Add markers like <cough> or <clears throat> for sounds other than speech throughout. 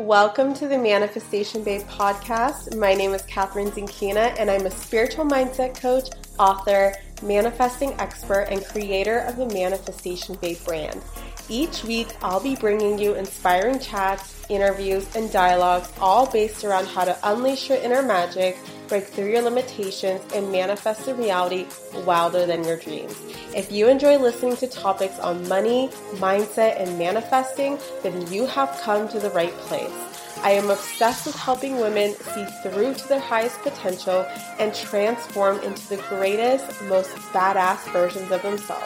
Welcome to the Manifestation Babe podcast. My name is Kathrin Zenkina, and I'm a spiritual mindset coach, author, manifesting expert, and creator of the Manifestation Babe brand. Each week, I'll be bringing you inspiring chats, interviews, and dialogues, all based around how to unleash your inner magic, break through your limitations, and manifest a reality wilder than your dreams. If you enjoy listening to topics on money, mindset, and manifesting, then you have come to the right place. I am obsessed with helping women see through to their highest potential and transform into the greatest, most badass versions of themselves.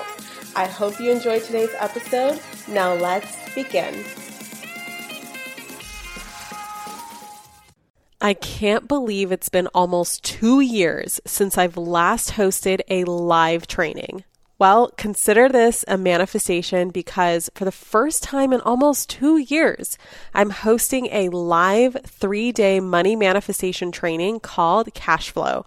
I hope you enjoyed today's episode. Now let's begin. I can't believe it's been almost two years since I've last hosted a live training. Well, consider this a manifestation because for the first time in almost two years, I'm hosting a live three day money manifestation training called Cash Flow.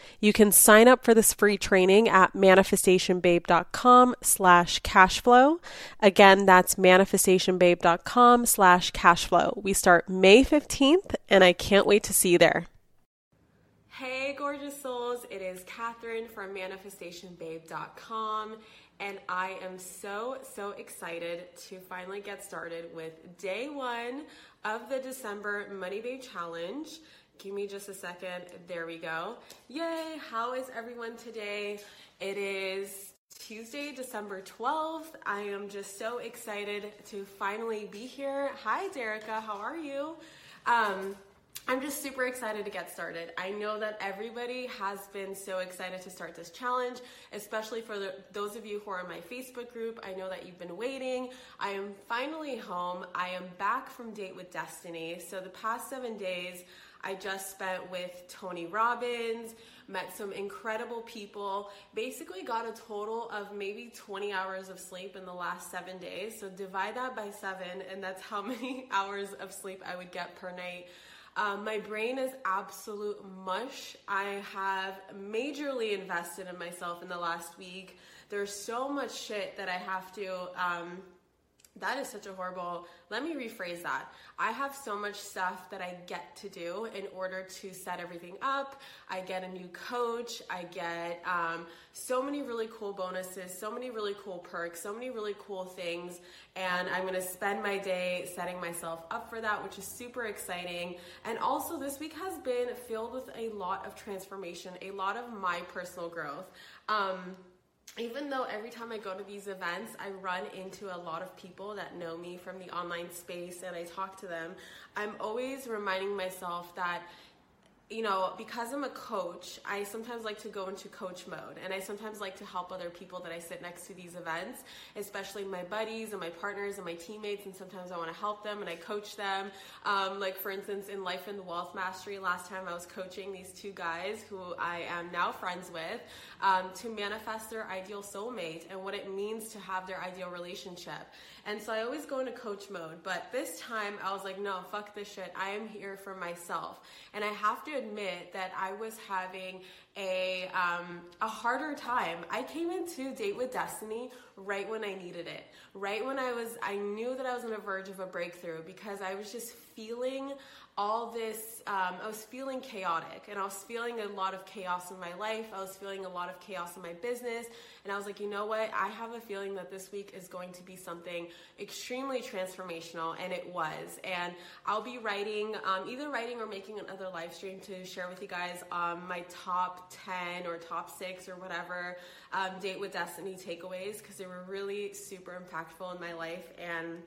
You can sign up for this free training at manifestationbabe.com slash cashflow. Again, that's manifestationbabe.com slash cashflow. We start May 15th, and I can't wait to see you there. Hey, gorgeous souls. It is Kathrin from manifestationbabe.com, and I am so, so excited to finally get started with day one of the December Money Babe Challenge. Give me just a second. There we go. Yay! How is everyone today? It is Tuesday, December 12th. I am just so excited to finally be here. Hi, Derica. How are you? Um, I'm just super excited to get started. I know that everybody has been so excited to start this challenge, especially for the, those of you who are in my Facebook group. I know that you've been waiting. I am finally home. I am back from Date with Destiny. So, the past seven days, I just spent with Tony Robbins, met some incredible people, basically got a total of maybe 20 hours of sleep in the last seven days. So divide that by seven, and that's how <laughs> many hours of sleep I would get per night. Um, my brain is absolute mush. I have majorly invested in myself in the last week. There's so much shit that I have to. Um, that is such a horrible. Let me rephrase that. I have so much stuff that I get to do in order to set everything up. I get a new coach. I get um, so many really cool bonuses, so many really cool perks, so many really cool things. And I'm going to spend my day setting myself up for that, which is super exciting. And also, this week has been filled with a lot of transformation, a lot of my personal growth. Um, even though every time I go to these events, I run into a lot of people that know me from the online space and I talk to them, I'm always reminding myself that you know, because I'm a coach, I sometimes like to go into coach mode and I sometimes like to help other people that I sit next to these events, especially my buddies and my partners and my teammates. And sometimes I want to help them and I coach them. Um, like, for instance, in Life and Wealth Mastery, last time I was coaching these two guys who I am now friends with um, to manifest their ideal soulmate and what it means to have their ideal relationship. And so I always go into coach mode, but this time I was like, no, fuck this shit. I am here for myself. And I have to admit that I was having a um, a harder time. I came into Date with Destiny right when I needed it. Right when I was I knew that I was on the verge of a breakthrough because I was just feeling all this, um, I was feeling chaotic and I was feeling a lot of chaos in my life. I was feeling a lot of chaos in my business. And I was like, you know what? I have a feeling that this week is going to be something extremely transformational. And it was. And I'll be writing, um, either writing or making another live stream to share with you guys um, my top 10 or top six or whatever um, Date with Destiny takeaways because they were really super impactful in my life. And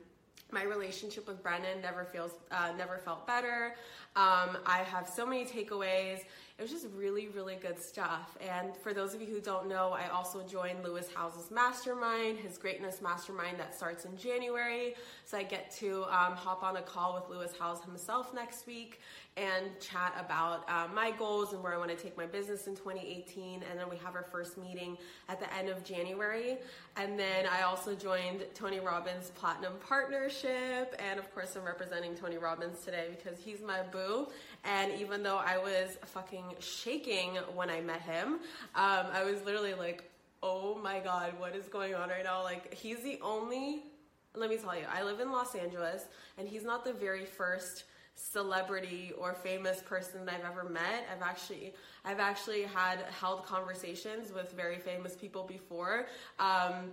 my relationship with Brennan never feels uh, never felt better. Um, I have so many takeaways. It was just really, really good stuff. And for those of you who don't know, I also joined Lewis Howes's mastermind, his greatness mastermind that starts in January. So I get to um, hop on a call with Lewis Howes himself next week and chat about uh, my goals and where I want to take my business in 2018. And then we have our first meeting at the end of January. And then I also joined Tony Robbins Platinum Partnership. And of course, I'm representing Tony Robbins today because he's my boo. And even though I was fucking shaking when I met him, um, I was literally like, oh my God, what is going on right now? Like, he's the only, let me tell you, I live in Los Angeles and he's not the very first celebrity or famous person that I've ever met. I've actually I've actually had held conversations with very famous people before. Um,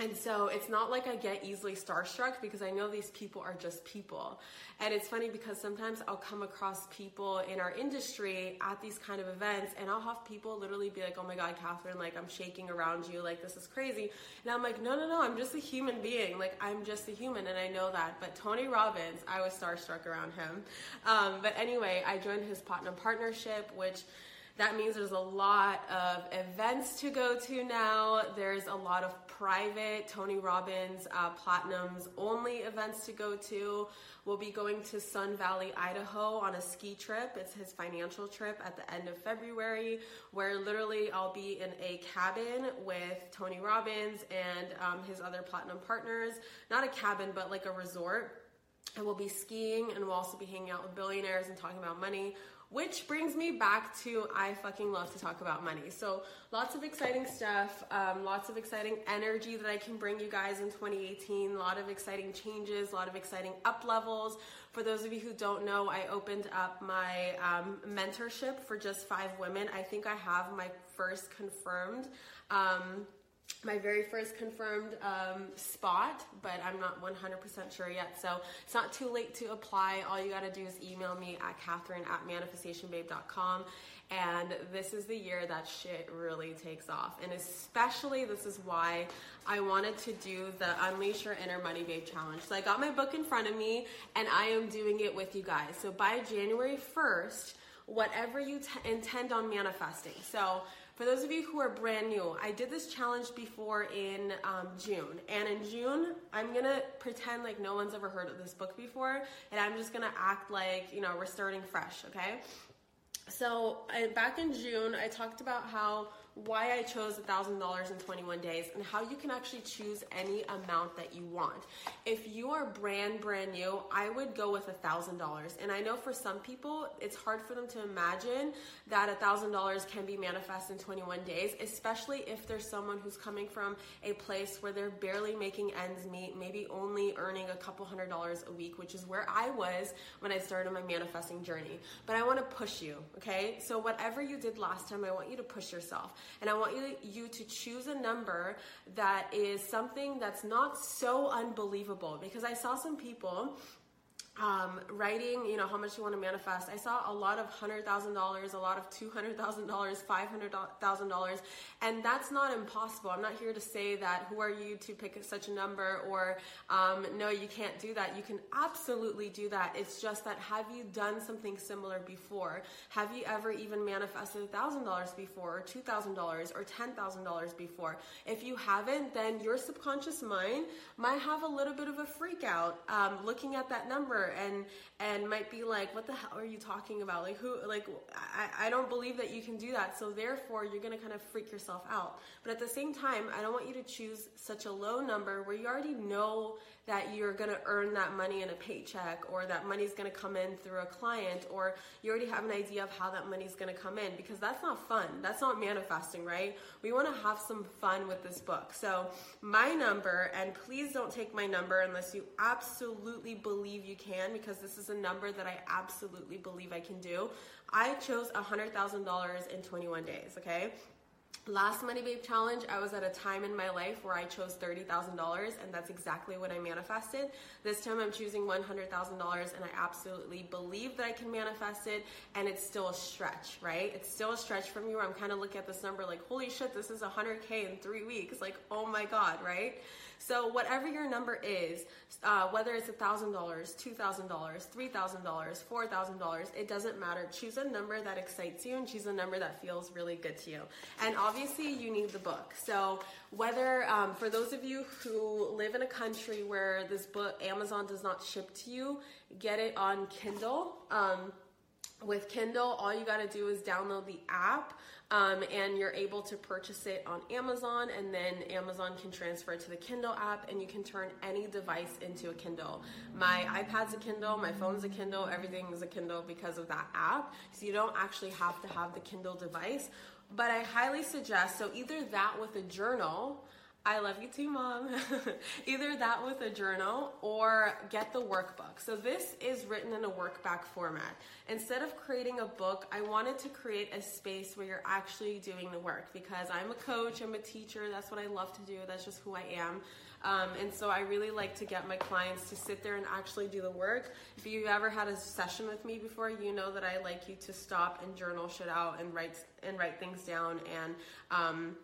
and so it's not like I get easily starstruck because I know these people are just people. And it's funny because sometimes I'll come across people in our industry at these kind of events and I'll have people literally be like, oh my God, Kathrin, like I'm shaking around you, like this is crazy. And I'm like, no, no, no, I'm just a human being. Like I'm just a human and I know that. But Tony Robbins, I was starstruck around him. Um, but anyway, I joined his Platinum Partnership, which that means there's a lot of events to go to now. There's a lot of private Tony Robbins uh, Platinums only events to go to. We'll be going to Sun Valley, Idaho on a ski trip. It's his financial trip at the end of February, where literally I'll be in a cabin with Tony Robbins and um, his other platinum partners. Not a cabin, but like a resort and we'll be skiing and we'll also be hanging out with billionaires and talking about money which brings me back to I fucking love to talk about money. So lots of exciting stuff, um, lots of exciting energy that I can bring you guys in 2018. A lot of exciting changes, a lot of exciting up levels. For those of you who don't know, I opened up my um, mentorship for just five women. I think I have my first confirmed. Um, my very first confirmed um, spot, but I'm not 100% sure yet. So it's not too late to apply. All you got to do is email me at Kathrin at manifestationbabe.com. And this is the year that shit really takes off. And especially this is why I wanted to do the Unleash Your Inner Money Babe Challenge. So I got my book in front of me and I am doing it with you guys. So by January 1st, whatever you t- intend on manifesting. So for those of you who are brand new, I did this challenge before in um, June. And in June, I'm gonna pretend like no one's ever heard of this book before, and I'm just gonna act like, you know, we're starting fresh, okay? So I, back in June, I talked about how why I chose $1,000 in 21 days and how you can actually choose any amount that you want. If you are brand, brand new, I would go with $1,000. And I know for some people, it's hard for them to imagine that $1,000 can be manifest in 21 days, especially if there's someone who's coming from a place where they're barely making ends meet, maybe only earning a couple hundred dollars a week, which is where I was when I started my manifesting journey. But I want to push you, okay? So whatever you did last time, I want you to push yourself. And I want you, you to choose a number that is something that's not so unbelievable. Because I saw some people um, writing, you know, how much you want to manifest. I saw a lot of $100,000, a lot of $200,000, $500,000, and that's not impossible. I'm not here to say that who are you to pick such a number or um, no, you can't do that. You can absolutely do that. It's just that have you done something similar before? Have you ever even manifested $1,000 before or $2,000 or $10,000 before? If you haven't, then your subconscious mind might have a little bit of a freak out um, looking at that number and and might be like what the hell are you talking about? Like who like I, I don't believe that you can do that so therefore you're gonna kind of freak yourself out. But at the same time i don't want you to choose such a low number where you already know that you're gonna earn that money in a paycheck or that money's gonna come in through a client or you already have an idea of how that money's gonna come in because that's not fun that's not manifesting right we want to have some fun with this book so my number and please don't take my number unless you absolutely believe you can because this is a number that I absolutely believe I can do. I chose $100,000 in 21 days, okay? Last Money Babe Challenge, I was at a time in my life where I chose $30,000 and that's exactly what I manifested. This time I'm choosing $100,000 and I absolutely believe that I can manifest it and it's still a stretch, right? It's still a stretch from you where I'm kind of looking at this number like, holy shit, this is 100K in three weeks. Like, oh my God, right? So, whatever your number is, uh, whether it's $1,000, $2,000, $3,000, $4,000, it doesn't matter. Choose a number that excites you and choose a number that feels really good to you. And obviously, you need the book. So, whether um, for those of you who live in a country where this book, Amazon does not ship to you, get it on Kindle. Um, with Kindle, all you got to do is download the app um, and you're able to purchase it on Amazon, and then Amazon can transfer it to the Kindle app and you can turn any device into a Kindle. My iPad's a Kindle, my phone's a Kindle, everything is a Kindle because of that app. So you don't actually have to have the Kindle device. But I highly suggest so either that with a journal I love you too, mom. <laughs> Either that with a journal or get the workbook. So, this is written in a workbook format. Instead of creating a book, I wanted to create a space where you're actually doing the work because I'm a coach, I'm a teacher, that's what I love to do, that's just who I am. Um, and so, I really like to get my clients to sit there and actually do the work. If you've ever had a session with me before, you know that I like you to stop and journal shit out and write and write things down and um,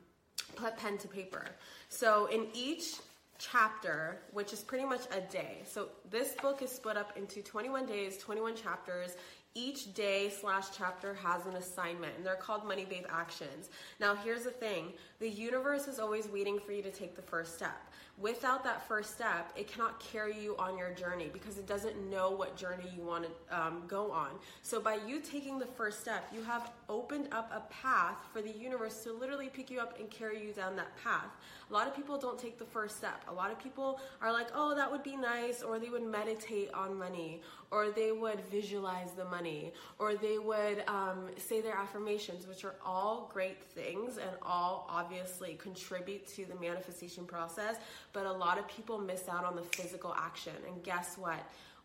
put pen to paper. So in each chapter, which is pretty much a day. So this book is split up into 21 days, 21 chapters each day slash chapter has an assignment and they're called money babe actions now here's the thing the universe is always waiting for you to take the first step without that first step it cannot carry you on your journey because it doesn't know what journey you want to um, go on so by you taking the first step you have opened up a path for the universe to literally pick you up and carry you down that path a lot of people don't take the first step a lot of people are like oh that would be nice or they would meditate on money or they would visualize the money or they would um, say their affirmations, which are all great things and all obviously contribute to the manifestation process. But a lot of people miss out on the physical action. And guess what?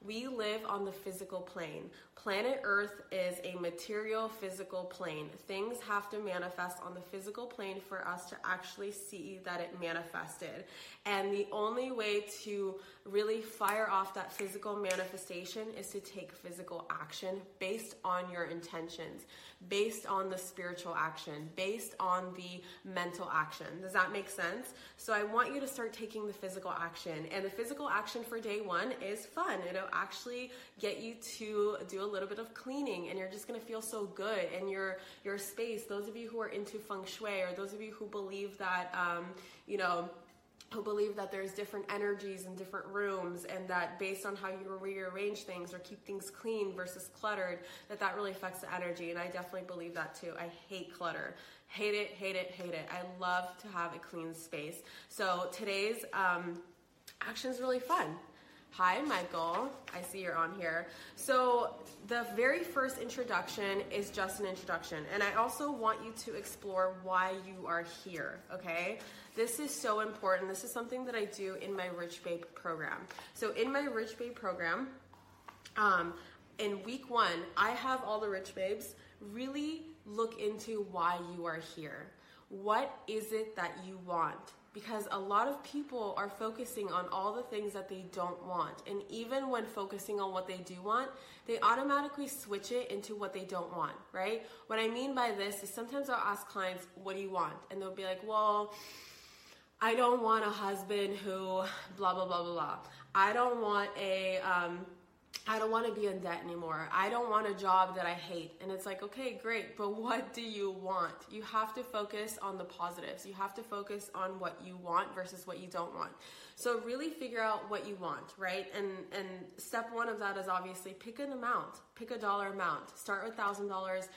We live on the physical plane. Planet Earth is a material physical plane. Things have to manifest on the physical plane for us to actually see that it manifested. And the only way to really fire off that physical manifestation is to take physical action based on your intentions, based on the spiritual action, based on the mental action. Does that make sense? So I want you to start taking the physical action. And the physical action for day one is fun. It'll actually get you to do a little bit of cleaning and you're just to feel so good in your your space those of you who are into feng shui or those of you who believe that um, you know who believe that there's different energies in different rooms and that based on how you rearrange things or keep things clean versus cluttered that that really affects the energy. And i definitely believe that too. I hate clutter. Hate it hate it hate it. I love to have a clean space. So today's um, action is really fun. Hi, Michael. I see you're on here. So, the very first introduction is just an introduction, and I also want you to explore why you are here, okay? This is so important. This is something that I do in my Rich Babe program. So, in my Rich Babe program, um, in week one, I have all the Rich Babes really look into why you are here. What is it that you want? because a lot of people are focusing on all the things that they don't want. And even when focusing on what they do want, they automatically switch it into what they don't want, right? What I mean by this is sometimes I'll ask clients, What do you want? And they'll be like, Well, I don't want a husband who blah, blah, blah, blah, blah. I don't want a, um, I don't want to be in debt anymore. I don't want a job that I hate. And it's like, okay, great, but what do you want? You have to focus on the positives. You have to focus on what you want versus what you don't want. So really figure out what you want, right? And and step 1 of that is obviously pick an amount. Pick a dollar amount. Start with $1000,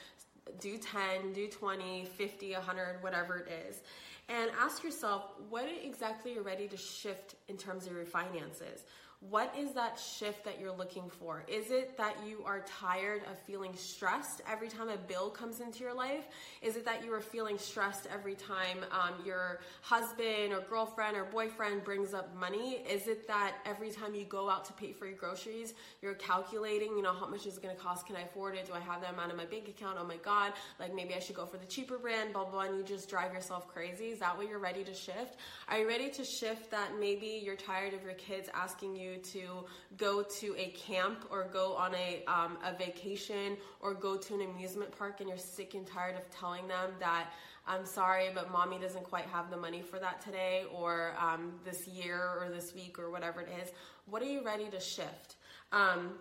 do 10, do 20, 50, 100, whatever it is. And ask yourself what exactly you're ready to shift in terms of your finances what is that shift that you're looking for? Is it that you are tired of feeling stressed every time a bill comes into your life? Is it that you are feeling stressed every time um, your husband or girlfriend or boyfriend brings up money? Is it that every time you go out to pay for your groceries, you're calculating, you know, how much is it going to cost? Can I afford it? Do I have that amount in my bank account? Oh my God, like maybe I should go for the cheaper brand, blah, blah, blah, and you just drive yourself crazy. Is that what you're ready to shift? Are you ready to shift that maybe you're tired of your kids asking you you to go to a camp or go on a, um, a vacation or go to an amusement park and you're sick and tired of telling them that I'm sorry, but mommy doesn't quite have the money for that today or um, this year or this week or whatever it is. What are you ready to shift? Um,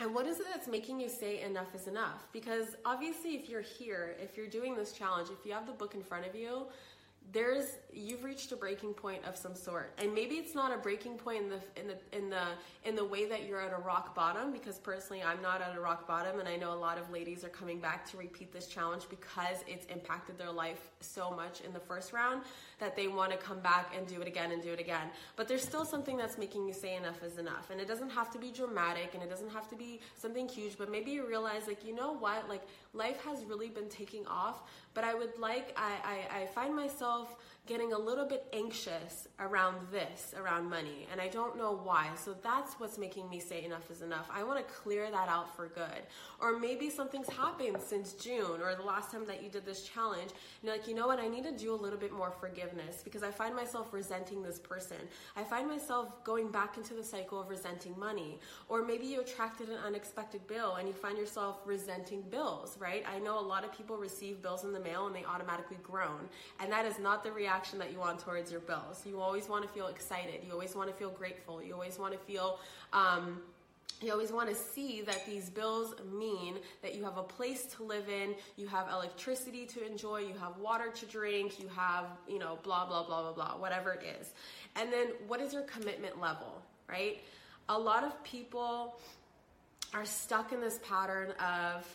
and what is it that's making you say enough is enough? Because obviously, if you're here, if you're doing this challenge, if you have the book in front of you, there's you've reached a breaking point of some sort. And maybe it's not a breaking point in the in the in the in the way that you're at a rock bottom because personally I'm not at a rock bottom and I know a lot of ladies are coming back to repeat this challenge because it's impacted their life so much in the first round that they want to come back and do it again and do it again. But there's still something that's making you say enough is enough. And it doesn't have to be dramatic and it doesn't have to be something huge but maybe you realize like you know what? Like life has really been taking off but I would like I I, I find myself myself getting a little bit anxious around this, around money, and I don't know why. So that's what's making me say enough is enough. I want to clear that out for good. Or maybe something's happened since June or the last time that you did this challenge. You're like, you know what? I need to do a little bit more forgiveness because I find myself resenting this person. I find myself going back into the cycle of resenting money. Or maybe you attracted an unexpected bill and you find yourself resenting bills, right? I know a lot of people receive bills in the mail and they automatically groan. And that is not the reaction that you want towards your bills. You always want to feel excited. You always want to feel grateful. You always want to feel, um, you always want to see that these bills mean that you have a place to live in, you have electricity to enjoy, you have water to drink, you have, you know, blah, blah, blah, blah, blah, whatever it is. And then what is your commitment level, right? A lot of people are stuck in this pattern of,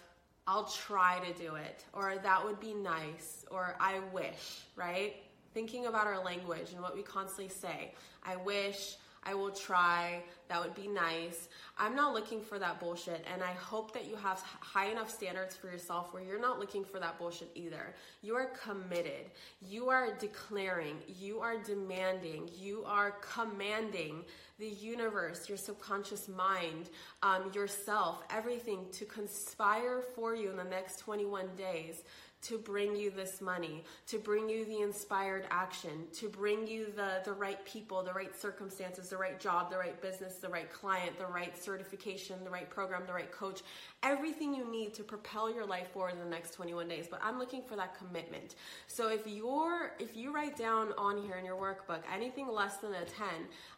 I'll try to do it, or that would be nice, or I wish, right? Thinking about our language and what we constantly say. I wish, I will try. That would be nice. I'm not looking for that bullshit. And I hope that you have high enough standards for yourself where you're not looking for that bullshit either. You are committed. You are declaring. You are demanding. You are commanding the universe, your subconscious mind, um, yourself, everything to conspire for you in the next 21 days to bring you this money, to bring you the inspired action, to bring you the, the right people, the right circumstances, the right job, the right business, the right client, the right certification, the right program, the right coach, everything you need to propel your life forward in the next 21 days. But I'm looking for that commitment. So if you're if you write down on here in your workbook anything less than a 10,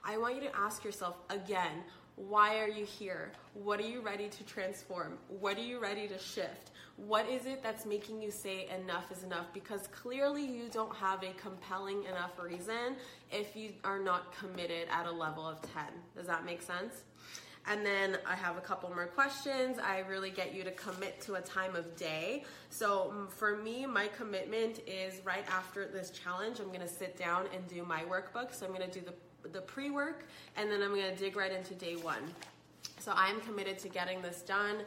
I want you to ask yourself again, why are you here? What are you ready to transform? What are you ready to shift? What is it that's making you say enough is enough? Because clearly you don't have a compelling enough reason if you are not committed at a level of 10. Does that make sense? And then I have a couple more questions. I really get you to commit to a time of day. So mm, for me, my commitment is right after this challenge, I'm gonna sit down and do my workbook. So I'm gonna do the the pre-work and then I'm to dig right into day 1. So I'm committed to getting this done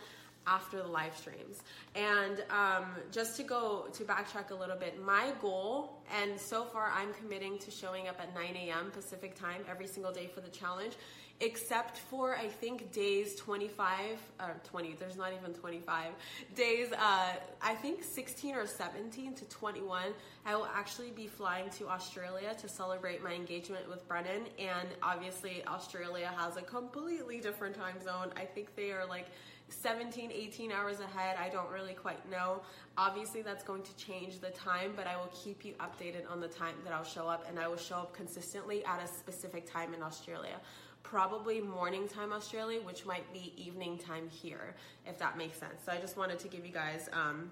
after the live streams. And um, just to go to backtrack a little bit, my goal, and so far I'm committing to showing up at 9 a.m. Pacific time every single day for the challenge, except for I think days 25 or 20. There's not even 25 days. Uh, I think 16 or 17 to 21. I will actually be flying to Australia to celebrate my engagement with Brennan, and obviously Australia has a completely different time zone. I think they are like 17, 18 hours ahead. I don't really quite know. Obviously, that's going to change the time, but I will keep you updated on the time that I'll show up, and I will show up consistently at a specific time in Australia. Probably morning time Australia, which might be evening time here, if that makes sense. So I just wanted to give you guys um,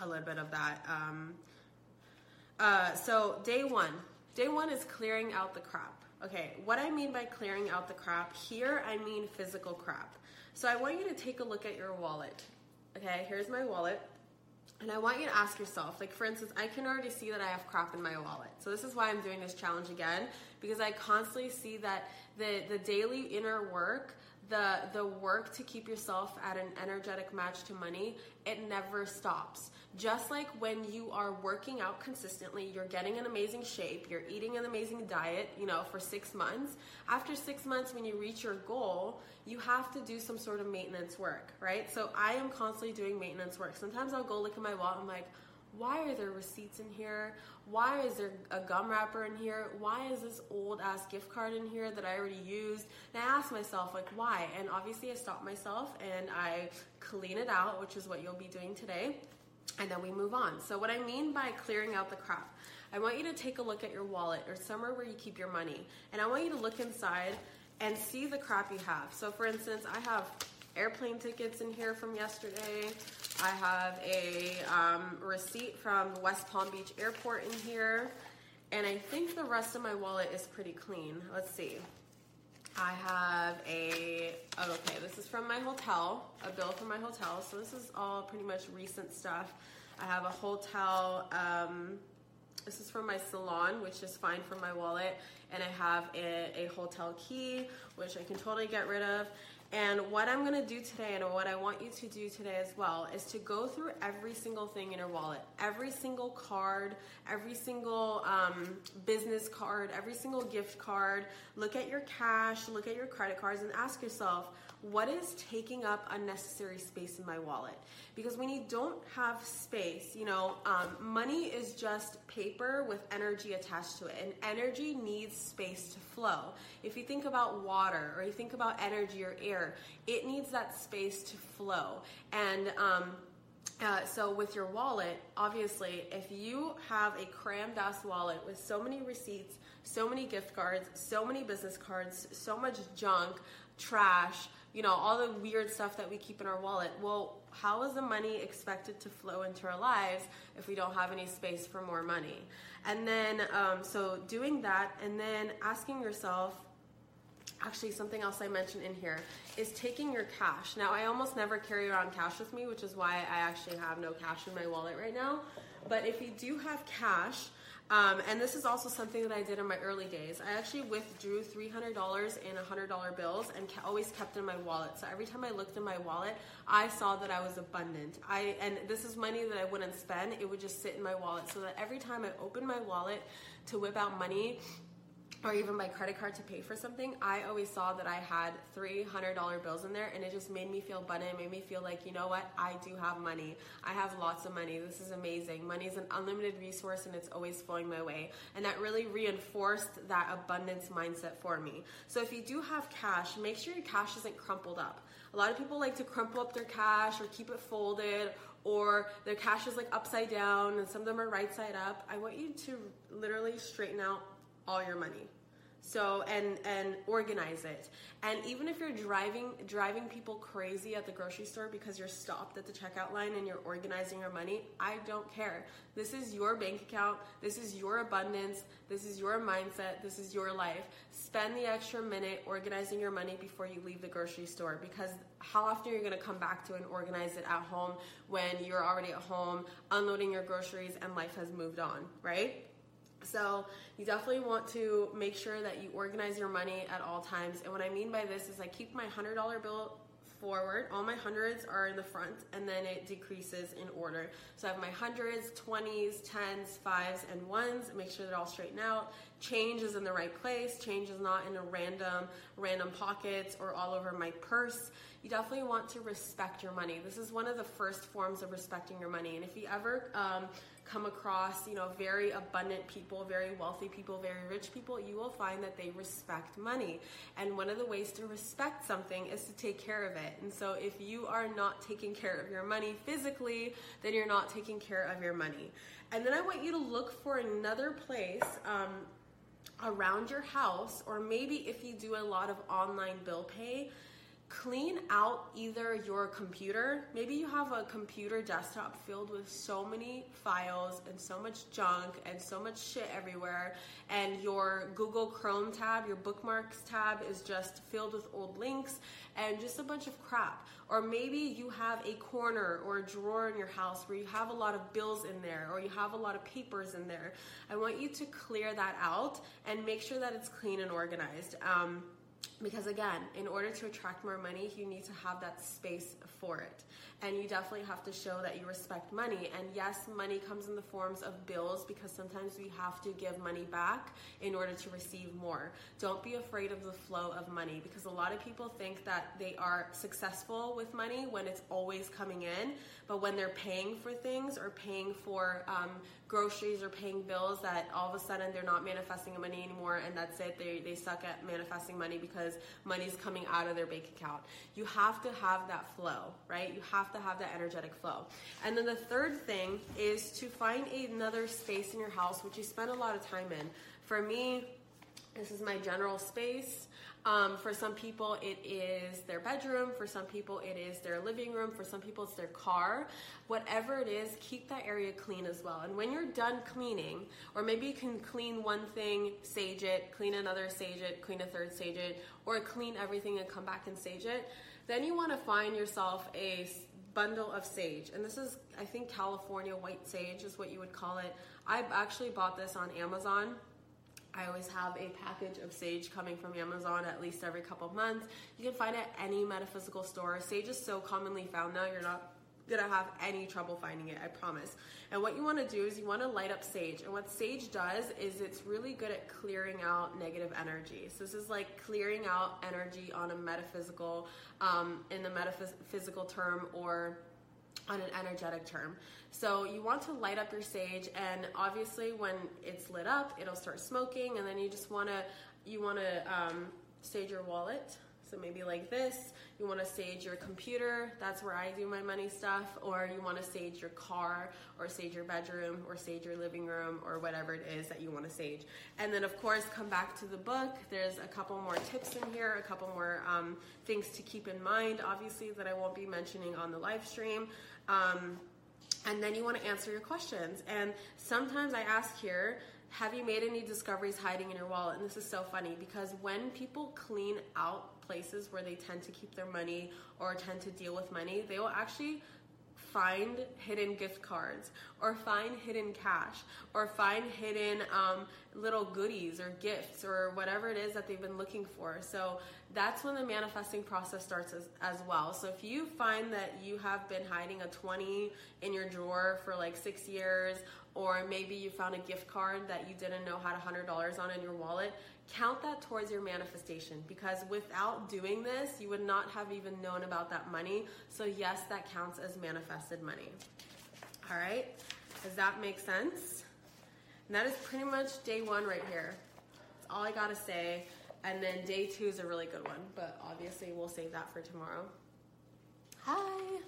a little bit of that. Um, uh, so, day one. Day one is clearing out the crap. Okay, what I mean by clearing out the crap, here I mean physical crap. So I want you to take a look at your wallet. Okay, here's my wallet. And I want you to ask yourself, like for instance, I can already see that I have crap in my wallet. So this is why I'm doing this challenge again, because I constantly see that the, the daily inner work the the work to keep yourself at an energetic match to money it never stops just like when you are working out consistently you're getting an amazing shape you're eating an amazing diet you know for 6 months after 6 months when you reach your goal you have to do some sort of maintenance work right so i am constantly doing maintenance work sometimes i'll go look at my wallet i'm like why are there receipts in here? Why is there a gum wrapper in here? Why is this old ass gift card in here that I already used? And I ask myself, like, why? And obviously, I stop myself and I clean it out, which is what you'll be doing today and then we move on. So, what I mean by clearing out the crap, I want you to take a look at your wallet or somewhere where you keep your money, and I want you to look inside and see the crap you have. So, for instance, I have airplane tickets in here from yesterday. I have a um, receipt from West Palm Beach Airport in here, and I think the rest of my wallet is pretty clean. Let's see. I have a, oh, okay, this is from my hotel, a bill from my hotel. So this is all pretty much recent stuff. I have a hotel, um, this is from my salon, which is fine for my wallet. And I have a, a hotel key, which I can totally get rid of. And what I'm gonna do today, and what I want you to do today as well, is to go through every single thing in your wallet, every single card, every single um, business card, every single gift card. Look at your cash, look at your credit cards, and ask yourself, what is taking up unnecessary space in my wallet? Because when you don't have space, you know, um, money is just paper with energy attached to it, and energy needs space to flow. If you think about water, or you think about energy or air, it needs that space to flow. And um, uh, so with your wallet, obviously, if you have a crammed ass wallet with so many receipts, so many gift cards, so many business cards, so much junk, trash, you know, all the weird stuff that we keep in our wallet, well, how is the money expected to flow into our lives if we don't have any space for more money? And then, um, so doing that and then asking yourself, actually something else I mentioned in here is taking your cash. Now I almost never carry around cash with me, which is why I actually have no cash in my wallet right now. But if you do have cash, um, and this is also something that I did in my early days. I actually withdrew $300 in $100 bills and always kept in my wallet. So every time I looked in my wallet, I saw that I was abundant. I and this is money that I wouldn't spend; it would just sit in my wallet. So that every time I opened my wallet to whip out money, or even my credit card to pay for something, I always saw that I had $300 bills in there and it just made me feel abundant. It made me feel like, you know what? I do have money. I have lots of money. This is amazing. Money is an unlimited resource and it's always flowing my way. And that really reinforced that abundance mindset for me. So if you do have cash, make sure your cash isn't crumpled up. A lot of people like to crumple up their cash or keep it folded or their cash is like upside down and some of them are right side up. I want you to literally straighten out all your money. So and and organize it. And even if you're driving driving people crazy at the grocery store because you're stopped at the checkout line and you're organizing your money i don't care. This is your bank account. This is your abundance. This is your mindset. This is your life. Spend the extra minute organizing your money before you leave the grocery store because how often are you going to come back to and organize it at home when you're already at home unloading your groceries and life has moved on right so you definitely want to make sure that you organize your money at all times. And what I mean by this is I keep my $100 bill forward. All my hundreds are in the front and then it decreases in order. So I have my hundreds, 20s, 10s, 5s, and 1s. Make sure they're all straightened out. Change is in the right place. Change is not in a random, random pockets or all over my purse. You definitely want to respect your money. This is one of the first forms of respecting your money. And if you ever um, come across, you know, very abundant people, very wealthy people, very rich people, you will find that they respect money. And one of the ways to respect something is to take care of it. And so if you are not taking care of your money physically, then you're not taking care of your money. And then I want you to look for another place. Um, around your house, or maybe if you do a lot of online bill pay, clean out either your computer. Maybe you have a computer desktop filled with so many files and so much junk and so much shit everywhere, and your Google Chrome tab, your bookmarks tab is just filled with old links and just a bunch of crap. Or maybe you have a corner or a drawer in your house where you have a lot of bills in there or you have a lot of papers in there. I want you to clear that out and make sure that it's clean and organized. Um, because again in order to attract more money you need to have that space for it. And you definitely have to show that you respect money. And yes money comes in the forms of bills because sometimes we have to give money back in order to receive more. Don't be afraid of the flow of money because a lot of people think that they are successful with money when it's always coming in. But when they're paying for things or paying for um, groceries or paying bills that all of a sudden they're not manifesting money anymore and that's it they, they suck at manifesting money because money's coming out of their bank account. You have to have that flow, right? You have to have that energetic flow. And then the third thing is to find another space in your house which you spend a lot of time in. For me, this is my general space. Um, for some people, it is their bedroom. For some people, it is their living room. For some people, it's their car. Whatever it is, keep that area clean as well. And when you're done cleaning, or maybe you can clean one thing, sage it, clean another, sage it, clean a third, sage it, or clean everything and come back and sage it, then you want to find yourself a bundle of sage. And this is, I think, California white sage is what you would call it. I actually bought this on Amazon I always have a package of sage coming from Amazon at least every couple of months. You can find it at any metaphysical store. Sage is so commonly found now, you're not gonna have any trouble finding it, I promise. And what you wanna do is you wanna light up sage. And what sage does is it's really good at clearing out negative energy. So this is like clearing out energy on a metaphysical, um, in the metaphysical term or on an energetic term. So you want to light up your sage and obviously when it's lit up, it'll start smoking and then you just want to you want to um, sage your wallet so maybe like this, you want to sage your computer, that's where I do my money stuff, or you want to sage your car, or sage your bedroom, or sage your living room, or whatever it is that you want to sage. And then, of course, come back to the book. There's a couple more tips in here, a couple more um, things to keep in mind, obviously, that I won't be mentioning on the live stream. Um, and then you want to answer your questions. And sometimes I ask here, have you made any discoveries hiding in your wallet? And this is so funny because when people clean out places where they tend to keep their money or tend to deal with money, they will actually find hidden gift cards or find hidden cash or find hidden um, little goodies or gifts or whatever it is that they've been looking for. So that's when the manifesting process starts as, as well. So if you find that you have been hiding a 20 in your drawer for like six years or maybe you found a gift card that you didn't know had $100 on in your wallet, count that towards your manifestation because without doing this, you would not have even known about that money. So, yes, that counts as manifested money. All right, does that make sense? And that is pretty much day one right here. That's all I gotta say. And then day two is a really good one, but obviously we'll save that for tomorrow. Hi.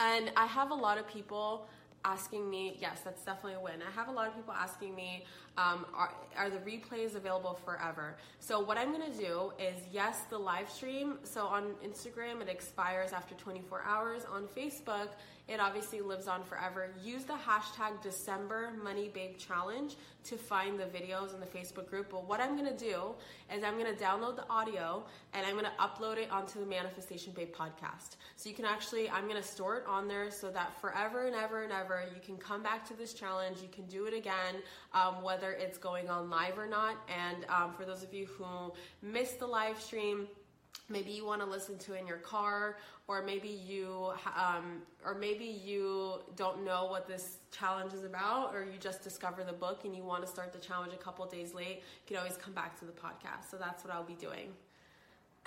And I have a lot of people asking me, yes, that's definitely a win. I have a lot of people asking me, um, are, are the replays available forever? So what I'm gonna do is, yes, the live stream. So on Instagram, it expires after 24 hours. On Facebook, it obviously lives on forever. Use the hashtag December Money Babe Challenge to find the videos in the Facebook group. But what I'm gonna do is I'm gonna download the audio and I'm gonna upload it onto the Manifestation Babe podcast. So you can actually, I'm gonna store it on there so that forever and ever and ever you can come back to this challenge. You can do it again, um, whether it's going on live or not. And um, for those of you who missed the live stream, maybe you want to listen to in your car or maybe you um, or maybe you don't know what this challenge is about or you just discover the book and you want to start the challenge a couple days late you can always come back to the podcast so that's what i'll be doing <clears throat>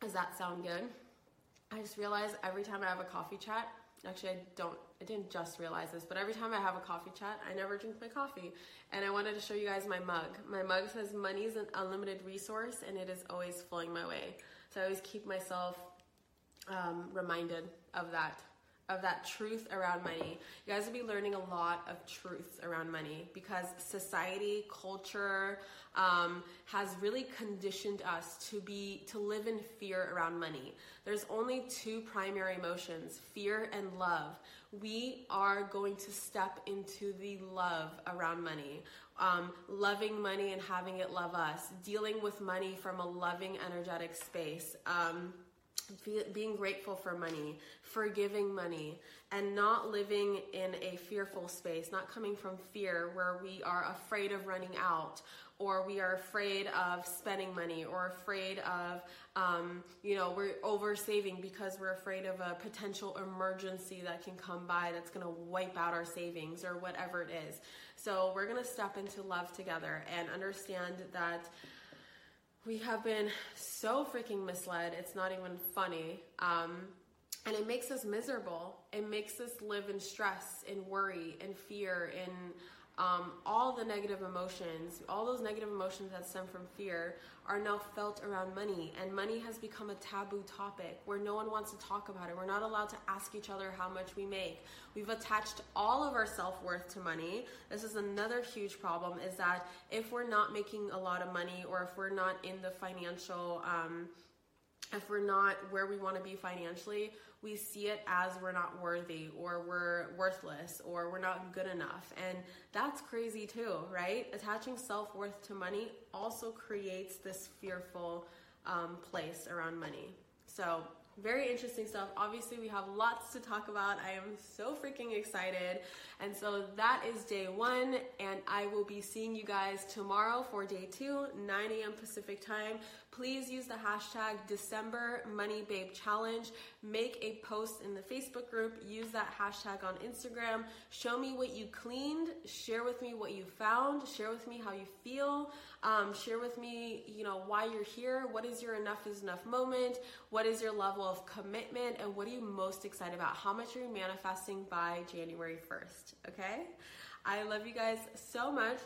does that sound good I just realized every time I have a coffee chat, actually I don't I didn't just realize this, but every time I have a coffee chat, I never drink my coffee. And I wanted to show you guys my mug. My mug says money is an unlimited resource and it is always flowing my way. So I always keep myself um, reminded of that of that truth around money. You guys will be learning a lot of truths around money because society, culture um, has really conditioned us to be to live in fear around money. There's only two primary emotions: fear and love. We are going to step into the love around money. Um, loving money and having it love us, dealing with money from a loving, energetic space. Um, being grateful for money, forgiving money, and not living in a fearful space, not coming from fear where we are afraid of running out or we are afraid of spending money or afraid of um, you know we're over saving because we're afraid of a potential emergency that can come by that's going to wipe out our savings or whatever it is. So we're going to step into love together and understand that we have been so freaking misled. It's not even funny. Um, and it makes us miserable. It makes us live in stress and worry and fear and um, all the negative emotions, all those negative emotions that stem from fear, are now felt around money. And money has become a taboo topic where no one wants to talk about it. We're not allowed to ask each other how much we make. We've attached all of our self worth to money. This is another huge problem is that if we're not making a lot of money or if we're not in the financial, um, if we're not where we want to be financially, we see it as we're not worthy or we're worthless or we're not good enough. And that's crazy too, right? Attaching self worth to money also creates this fearful um, place around money. So very interesting stuff. Obviously, we have lots to talk about. I am so freaking excited. And so that is day one, and I will be seeing you guys tomorrow for day two, 9 a.m. Pacific time. Please use the hashtag December Money Babe Challenge. Make a post in the Facebook group. Use that hashtag on Instagram. Show me what you cleaned. Share with me what you found. Share with me how you feel. Um, share with me, you know, why you're here. What is your enough is enough moment? What is your level of commitment? And what are you most excited about? How much are you manifesting by January 1st? Okay? I love you guys so much.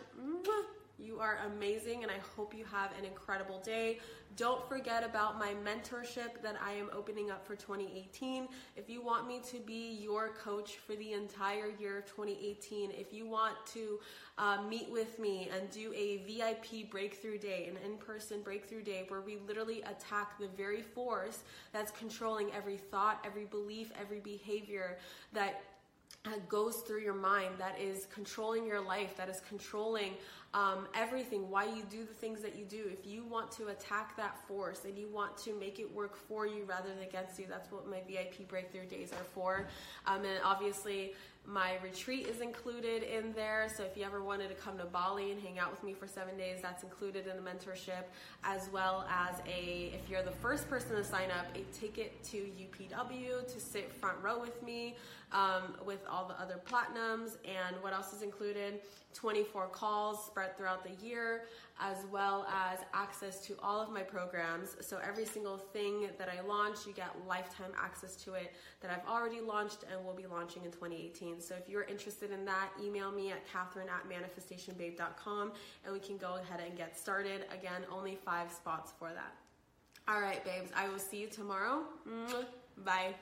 You are amazing, and I hope you have an incredible day. Don't forget about my mentorship that I am opening up for 2018. If you want me to be your coach for the entire year of 2018, if you want to uh, meet with me and do a VIP breakthrough day, an in person breakthrough day where we literally attack the very force that's controlling every thought, every belief, every behavior that goes through your mind that is controlling your life, that is controlling um, everything, why you do the things that you do. If you want to attack that force and you want to make it work for you rather than against you, that's what my VIP breakthrough days are for. Um, and obviously, my retreat is included in there. So if you ever wanted to come to Bali and hang out with me for seven days, that's included in the mentorship, as well as a, if you're the first person to sign up, a ticket to UPW to sit front row with me um, with all the other platinums. And what else is included? 24 calls spread throughout the year, as well as access to all of my programs. So every single thing that I launch, you get lifetime access to it that I've already launched and will be launching in 2018. So if you're interested in that, email me at Kathrin at manifestationbabe.com and we can go ahead and get started. Again, only five spots for that. All right, babes, I will see you tomorrow. Bye.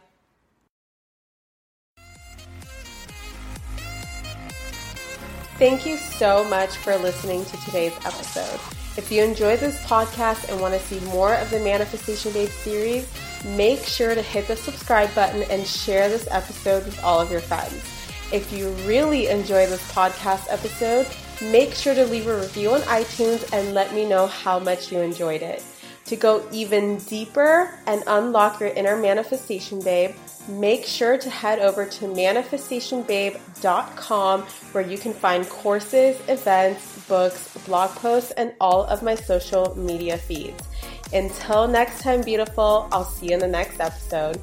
Thank you so much for listening to today's episode. If you enjoyed this podcast and want to see more of the Manifestation Babe series, make sure to hit the subscribe button and share this episode with all of your friends. If you really enjoy this podcast episode, make sure to leave a review on iTunes and let me know how much you enjoyed it. To go even deeper and unlock your inner manifestation, babe, make sure to head over to manifestationbabe.com where you can find courses, events, books, blog posts, and all of my social media feeds. Until next time, beautiful, I'll see you in the next episode.